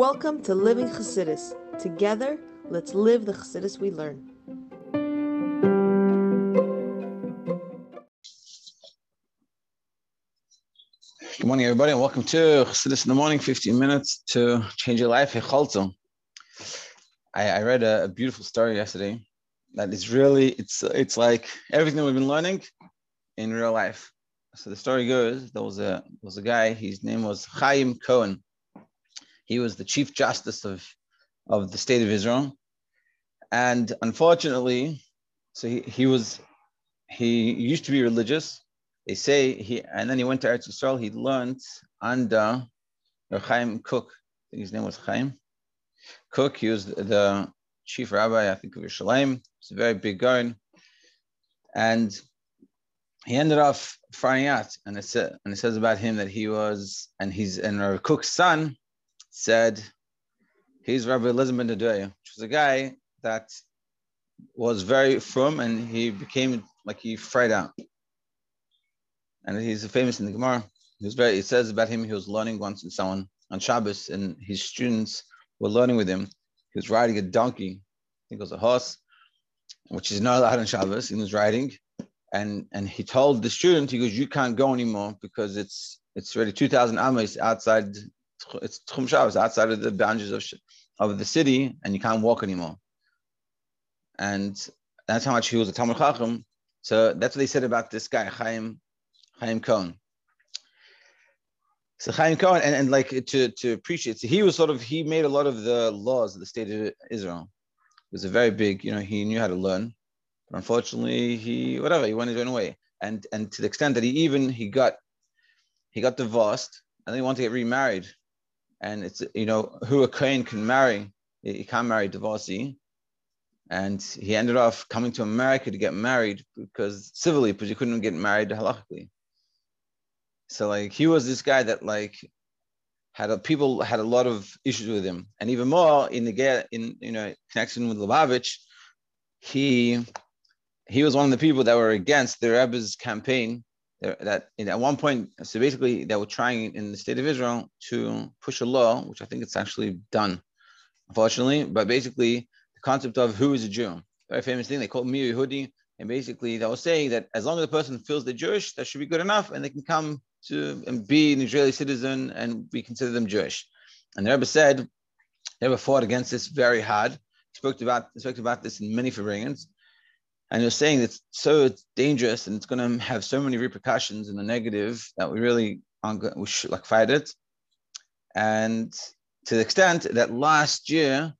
Welcome to Living Chassidus. Together, let's live the Chassidus we learn. Good morning, everybody, and welcome to Chassidus in the morning. 15 minutes to change your life. I, I read a, a beautiful story yesterday that is really it's it's like everything we've been learning in real life. So the story goes there was a there was a guy. His name was Chaim Cohen. He was the chief justice of of the state of Israel, and unfortunately, so he, he was he used to be religious. They say he and then he went to Eretz Yisrael. He learned under Chaim Kook. His name was Chaim Kook. He was the chief rabbi, I think, of Yerushalayim. It's a very big guy. And he ended up frying out. And it, said, and it says about him that he was, and he's, and Rabbi Kook's son said, he's Rabbi Elisha ben Avuya, which was a guy that was very firm and he became like he fried out. And he's famous in the Gemara. He was very, it says about him, he was learning once with someone on Shabbos and his students were learning with him. He was riding a donkey, I think it was a horse, which is not allowed on Shabbos. He was riding, and and he told the student, he goes, "You can't go anymore because it's it's already two thousand amas outside. It's Tchum Shabbos outside of the boundaries of of the city, and you can't walk anymore." And that's how much he was a Talmid Chacham. So that's what they said about this guy, Chaim Chaim Cohen. So Chaim Cohen, and, and like to, to appreciate, so he was sort of, he made a lot of the laws of the state of Israel. It was a very big, you know, he knew how to learn. But unfortunately, he, whatever, he went his own way. And, and to the extent that he even, he got, he got divorced and then he wanted to get remarried. And it's, you know, who a Kohen can marry, he can't marry divorcee. And he ended up coming to America to get married because civilly, because he couldn't get married halachically. So like he was this guy that like had a, people had a lot of issues with him, and even more in the get in you know connection with Lubavitch, he he was one of the people that were against the Rebbe's campaign. That at one point, so basically, they were trying in the state of Israel to push a law, which I think it's actually done, unfortunately. But basically, the concept of who is a Jew, very famous thing they call Mihu Yehudi, and basically they were saying that as long as the person feels they're Jewish, that should be good enough, and they can come to and be an Israeli citizen and we consider them Jewish. And the Rebbe said, they were fought against this very hard. Spoke about, spoke about this in many Farbrengens. And you're saying it's so dangerous and it's going to have so many repercussions in the negative that we really aren't going, we should like fight it. And to the extent that last year,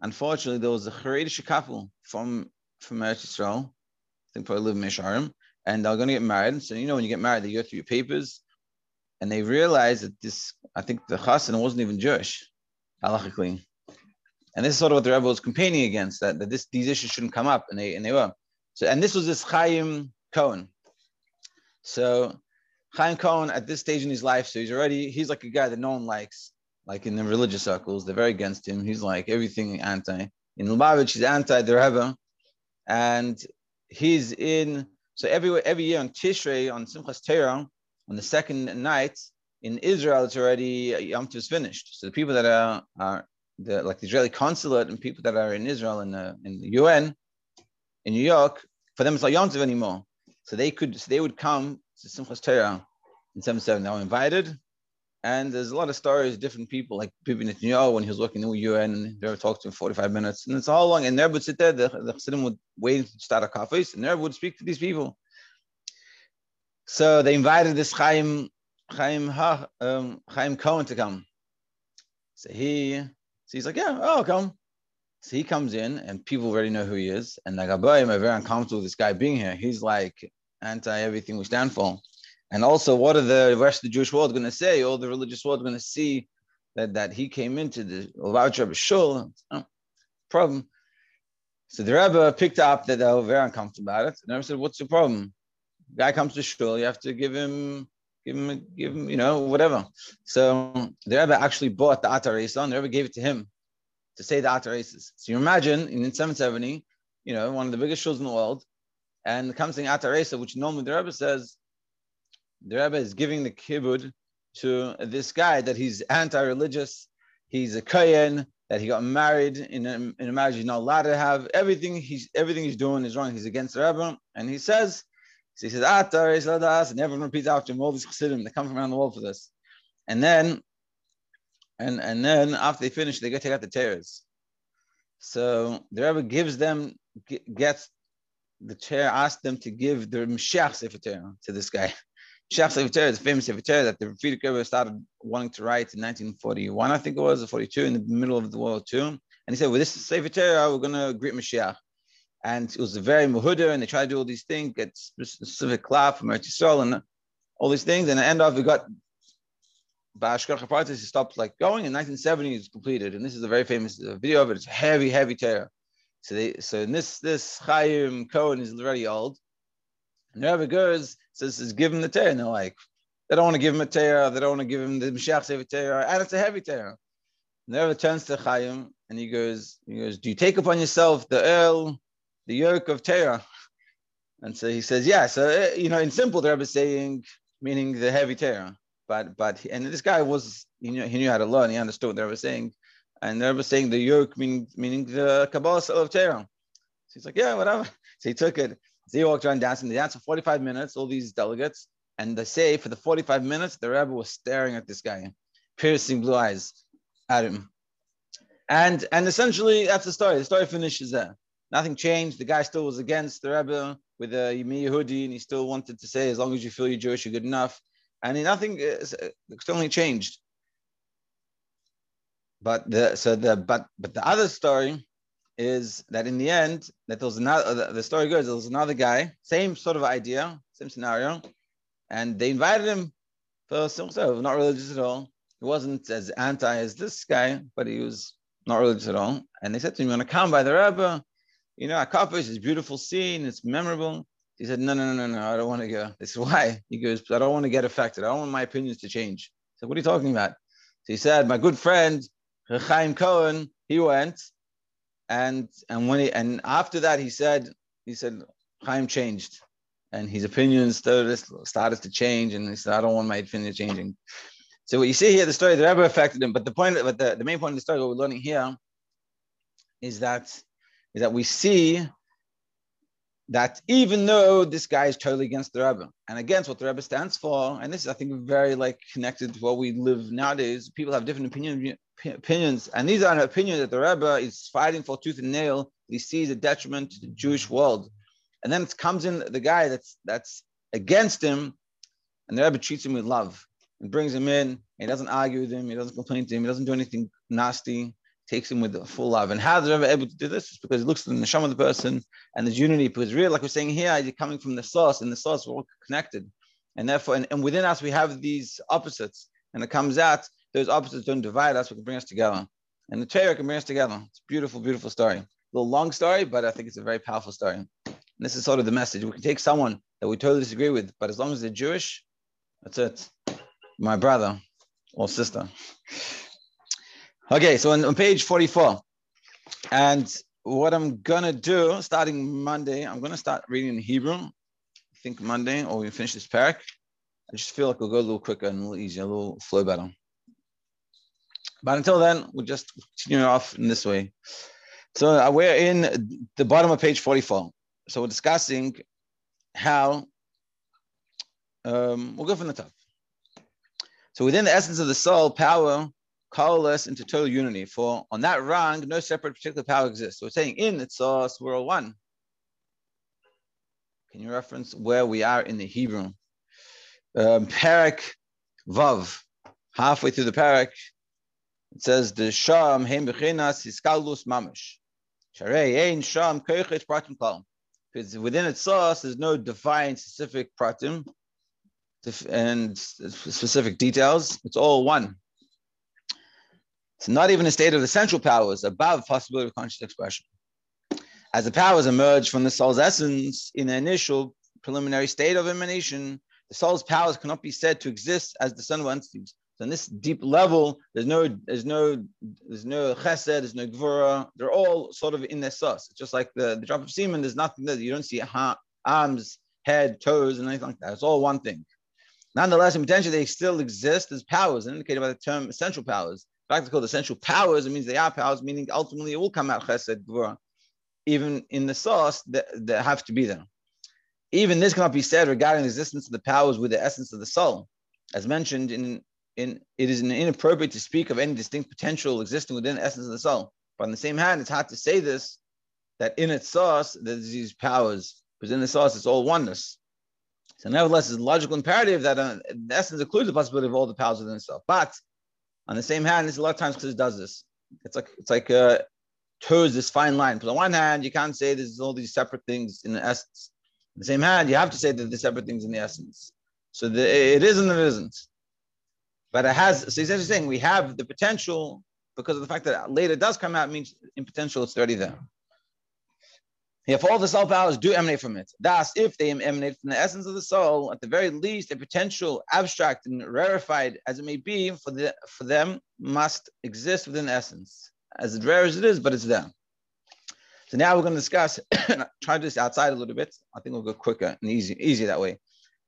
unfortunately, there was a Haredish couple from from Eretz Yisrael, I think probably live in Meah Shearim, and they're going to get married. So you know when you get married, they go through your papers, and they realize that this. I think the chassan wasn't even Jewish, halachically, and this is sort of what the Rebbe was campaigning against that, that this these issues shouldn't come up, and they and they were. So and this was this Chaim Cohen. So Chaim Cohen at this stage in his life, so he's already he's like a guy that no one likes, like in the religious circles, they're very against him. He's like everything anti. In Lubavitch, he's anti the Rebbe, and he's in so every every year on Tishrei, on Simchas Torah, on the second night in Israel, it's already uh, Yom is finished. So the people that are, are the, like the Israeli consulate and people that are in Israel and the, in the UN in New York, for them it's not Yom Tov anymore. So they could so they would come to Simchas Torah in 77. They were invited. And there's a lot of stories, different people, like Bibi Netanyahu when he was working in the UN, they would talk to him 45 minutes. And it's all long. And there would sit there, the, the Chassidim would wait to start Hakafos, and there would speak to these people. So they invited this Chaim, Chaim, um, Chaim Cohen to come. So he, so he's like, yeah, oh, come. So he comes in, and people already know who he is. And like, boy, I'm very uncomfortable with this guy being here. He's like anti everything we stand for. And also, what are the rest of the Jewish world going to say? All the religious world going to see that, that he came into the Lubavitch Shul. Oh, problem. So the Rebbe picked up that they were very uncomfortable about it. And Rebbe said, "What's the problem? Guy comes to shul, you have to give him, give him, give him, you know, whatever." So the Rebbe actually bought the Atar and the Rebbe gave it to him to say the Atar So you imagine in 770, you know, one of the biggest shuls in the world, and comes in Atar which normally the Rebbe says the Rebbe is giving the kibbud to this guy that he's anti-religious he's a Kohen, that he got married in a, in a marriage he's not allowed to have. Everything he's everything he's doing is wrong. He's against the Rebbe, and he says, he says, Atar is and everyone repeats after him all these chassidim that come from around the world for this. And then, and and then after they finish, they go take out the tears. So the Rebbe gives them gets the chair asked them to give the Mashiach Sefer to this guy. Mashiach Sefer is a famous Sefer that the Frierdiker Rebbe started wanting to write in 1941, I think it was, or 42, in the middle of the World War II. And he said, with this Sefer Torah, we're going to greet Mashiach. And it was a very muhuda, and they tried to do all these things, get specific klaf from Eretz and all these things. And at the end of we got Bashkach Partis, he stopped like going. In 1970, it's completed. And this is a very famous video of it. It's heavy, heavy Torah. So they, so in this this Chaim Cohen is already old. And Rabbi goes says, "Is give him the Torah." And they're like, they don't want to give him a Torah. They don't want to give him the Mashiach Sefer Torah, and it's a heavy the Rabbi turns to Chaim and he goes, he goes, "Do you take upon yourself the earl, the yoke of Torah?" And so he says, "Yeah." So uh, you know, in simple, the Rebbe is saying, meaning the heavy Torah. But but and this guy was, you know, he knew how to learn. He understood what the Rebbe was saying. And they were saying the yoke, meaning, meaning the Kabbalah of Torah. So he's like, yeah, whatever. So he took it. So he walked around dancing. They danced for 45 minutes, all these delegates. And they say for the 45 minutes, the rabbi was staring at this guy, piercing blue eyes at him. And and essentially, that's the story. The story finishes there. Nothing changed. The guy still was against the rabbi with a Yehudi, and he still wanted to say, as long as you feel you're Jewish, you're good enough. And nothing externally uh, changed. But the so the but but the other story is that in the end that there was another the story goes there was another guy same sort of idea same scenario and they invited him for so not religious at all. He wasn't as anti as this guy but he was not religious at all. And they said to him you want to come by the Rebbe you know Hakafos is beautiful scene it's memorable he said no no no no no I don't want to go. This is why. He goes I don't want to get affected. I don't want my opinions to change. So what are you talking about? So he said my good friend Chaim Cohen, he went, and and when he and after that he said he said Chaim changed, and his opinions started started to change, and he said I don't want my opinion changing. So what you see here, the story the Rebbe affected him, but the point, but the, the main point of the story, what we're learning here, is that is that we see that even though this guy is totally against the Rebbe and against what the Rebbe stands for, and this is, I think, very like connected to what we live nowadays. People have different opinion, opinions, and these are an opinion that the Rebbe is fighting for tooth and nail. He sees a detriment to the Jewish world, and then it comes in the guy that's that's against him, and the Rebbe treats him with love and brings him in. He doesn't argue with him. He doesn't complain to him. He doesn't do anything nasty takes him with full love. And how is Rebbe able to do this? It's because he looks at the neshama of the person and there's unity. Because really, like we're saying here, you're coming from the source, and the source we're all connected. And therefore, and, and within us, we have these opposites. And it comes out, those opposites don't divide us, but can bring us together. And the Torah can bring us together. It's a beautiful, beautiful story. A little long story, but I think it's a very powerful story. And this is sort of the message. We can take someone that we totally disagree with, but as long as they're Jewish, that's it. My brother or sister. Okay, so on, on page 44, and what I'm gonna do starting Monday, I'm gonna start reading in Hebrew. I think Monday, or we finish this parak. I just feel like we'll go a little quicker and a little easier, a little flow better. But until then, we'll just continue off in this way. So uh, we're in the bottom of page 44. So we're discussing how um, we'll go from the top. So within the essence of the soul, power coalesce into total unity. For on that rung, no separate particular power exists. We're saying in its source, we're all one. Can you reference where we are in the Hebrew? Um, Parak Vav, halfway through the Parak, it says the Sham Heim Bechinas Iskalus Mamish. Sharei Ein Sham Koichet Pratim Kal. Because within its source, there's no defined specific pratim and specific details. It's all one. It's not even a state of the central powers above possibility of conscious expression. As the powers emerge from the soul's essence in the initial preliminary state of emanation, the soul's powers cannot be said to exist as the sun of entities. So in this deep level, there's no, there's no, there's no chesed, there's no gvura. They're all sort of in their sus. It's just like the, the drop of semen. There's nothing there. You don't see ha- arms, head, toes, and anything like that. It's all one thing. Nonetheless, in potential, they still exist as powers, indicated by the term essential powers Practical, essential powers, it means they are powers, meaning ultimately it will come out chesed, gvura. Even in the source, that, that have to be there. Even this cannot be said regarding the existence of the powers with the essence of the soul. As mentioned in, in it is inappropriate to speak of any distinct potential existing within the essence of the soul. But on the same hand, it's hard to say this, that in its source, there's these powers, because in the source, it's all oneness. So nevertheless, it's logical imperative that uh, essence includes the possibility of all the powers within itself. But on the same hand, it's a lot of times because it does this. It's like it's like uh, toes this fine line. Because on one hand, you can't say there's all these separate things in the essence. On the same hand, you have to say that there's separate things in the essence. So the, it is and it isn't. But it has. So he's interesting. We have the potential because of the fact that later does come out means in potential it's already there. If all the soul powers do emanate from it, thus, if they emanate from the essence of the soul, at the very least, a potential, abstract and rarefied as it may be, for the for them must exist within essence, as rare as it is, but it's there. So now we're going to discuss, try this outside a little bit. I think we'll go quicker and easy, easier that way.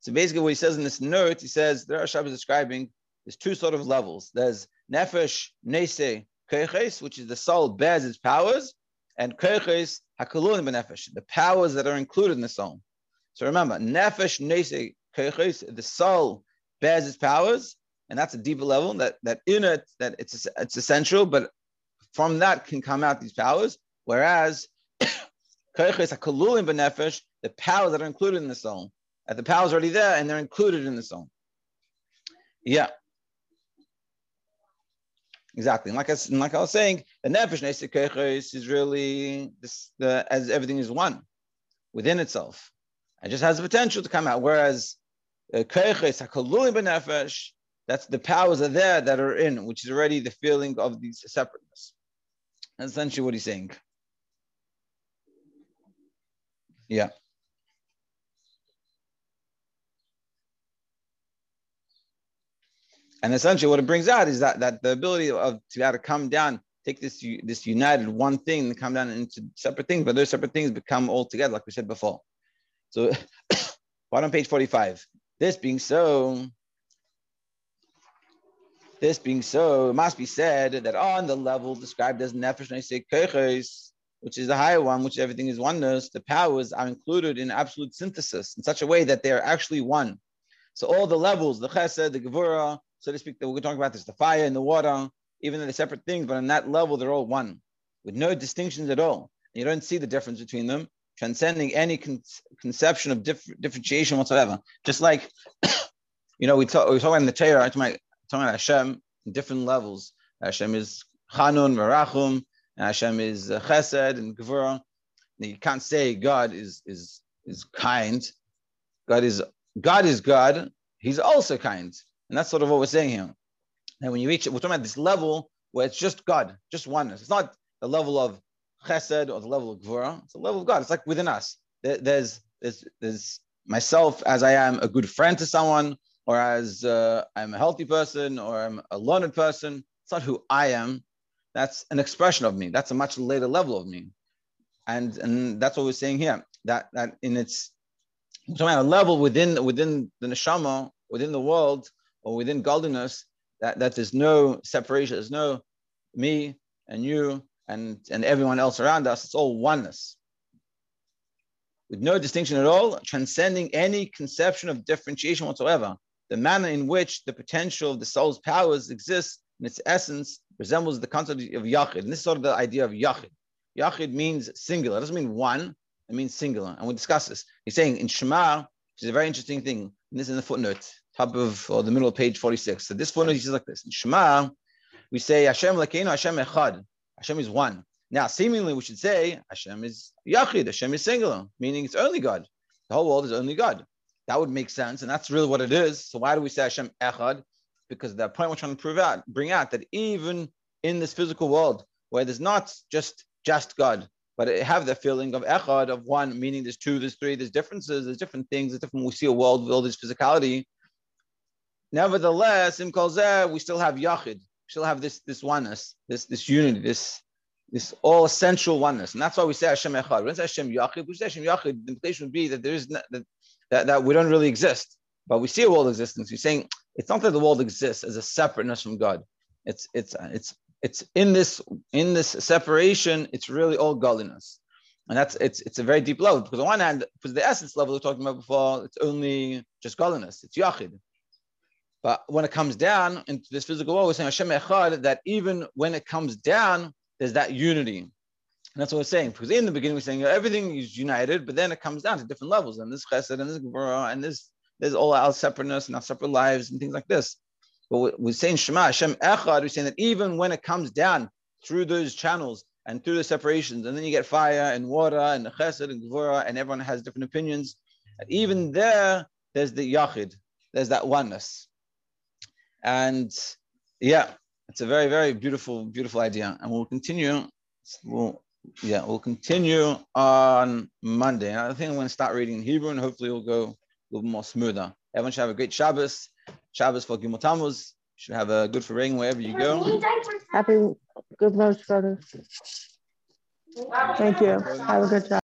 So basically, what he says in this note, he says there are is describing there's two sort of levels. There's nefesh, nese, keches, which is the soul bears its powers, and keches hakalun benefesh, the powers that are included in the soul. So remember, nefesh nese the soul bears its powers, and that's a deeper level. That that in it, that it's it's essential, but from that can come out these powers. Whereas benefesh, the powers that are included in the soul, and the powers are already there, and they're included in the soul. Yeah. Exactly. And like I, like I was saying, the nefesh nesikechos is really this, the, as everything is one within itself. It just has the potential to come out. Whereas uh, keches hakaluli benefesh, that's the powers are there that are in, which is already the feeling of the separateness. That's essentially what he's saying. Yeah. And essentially, what it brings out is that, that the ability of to be able to come down, take this this united one thing, and come down into separate things, but those separate things become all together, like we said before. So, bottom page forty-five. This being so, this being so, it must be said that on the level described as nefesh keches, which is the higher one, which everything is oneness, the powers are included in absolute synthesis in such a way that they are actually one. So all the levels, the chesed, the gevura, so to speak, that we're talking about this, the fire and the water, even though they're separate things, but on that level, they're all one with no distinctions at all. And you don't see the difference between them, transcending any con- conception of dif- differentiation whatsoever. Just like, you know, we talk, we talk about in the Torah, I'm talking about Hashem in different levels. Hashem is Chanun, Merachum, and Hashem is uh, Chesed and Gevurah. You can't say God is is is kind. God is God is God. He's also kind. And that's sort of what we're saying here. And when you reach we're talking about this level where it's just God, just oneness. It's not the level of chesed or the level of gvura. It's the level of God. It's like within us. There's, there's, there's myself as I am a good friend to someone, or as uh, I'm a healthy person, or I'm a learned person. It's not who I am. That's an expression of me. That's a much later level of me. And, and that's what we're saying here. That, that in its we're talking about a level within within the neshama, within the world, or within godliness that, that there's no separation, there's no me and you and, and everyone else around us, it's all oneness. With no distinction at all, transcending any conception of differentiation whatsoever. The manner in which the potential of the soul's powers exists in its essence resembles the concept of Yachid. And this is sort of the idea of Yachid. Yachid means singular, it doesn't mean one, it means singular. And we'll discuss this. He's saying in Shema, which is a very interesting thing, and this is in the footnote, top of or the middle of page 46. So this one is like this. In Shema, we say Hashem Elokeinu, Hashem Echad. Hashem is one. Now, seemingly, we should say Hashem is Yachid, Hashem is singular, meaning it's only God. The whole world is only God. That would make sense, and that's really what it is. So why do we say Hashem Echad? Because the point we're trying to prove out, bring out that even in this physical world, where there's not just just God, but it have the feeling of echad of one, meaning there's two, there's three, there's differences, there's different things, there's different. We see a world with all this physicality. Nevertheless, in Kolzeh, we still have Yachid. We still have this, this oneness, this, this unity, this, this all essential oneness. And that's why we say Hashem Echad. We don't say Hashem Yachid. We say Hashem Yachid. The implication would be that there is that, that, that we don't really exist, but we see a world existence. You're saying it's not that the world exists as a separateness from God. It's it's it's it's in this in this separation. It's really all godliness, and that's it's it's a very deep level because on one hand, because the essence level we are talking about before, it's only just godliness. It's yachid. But when it comes down into this physical world, we're saying Hashem Echad, that even when it comes down, there's that unity. And that's what we're saying. Because in the beginning, we're saying everything is united, but then it comes down to different levels. And this chesed and this gvura and this, there's all our separateness and our separate lives and things like this. But we're saying Shema, Hashem Echad, we're saying that even when it comes down through those channels and through the separations, and then you get fire and water and the chesed and gvura, and everyone has different opinions, even there, there's the yachid, there's that oneness. And yeah, it's a very, very beautiful, beautiful idea. And we'll continue. We'll yeah, we'll continue on Monday. I think I'm going to start reading Hebrew and hopefully it'll go a little more smoother. Everyone should have a great Shabbos. Shabbos for Gimel Tammuz. Should have a good for wherever you go. Happy good lunch, brother. Thank you. Have a good job.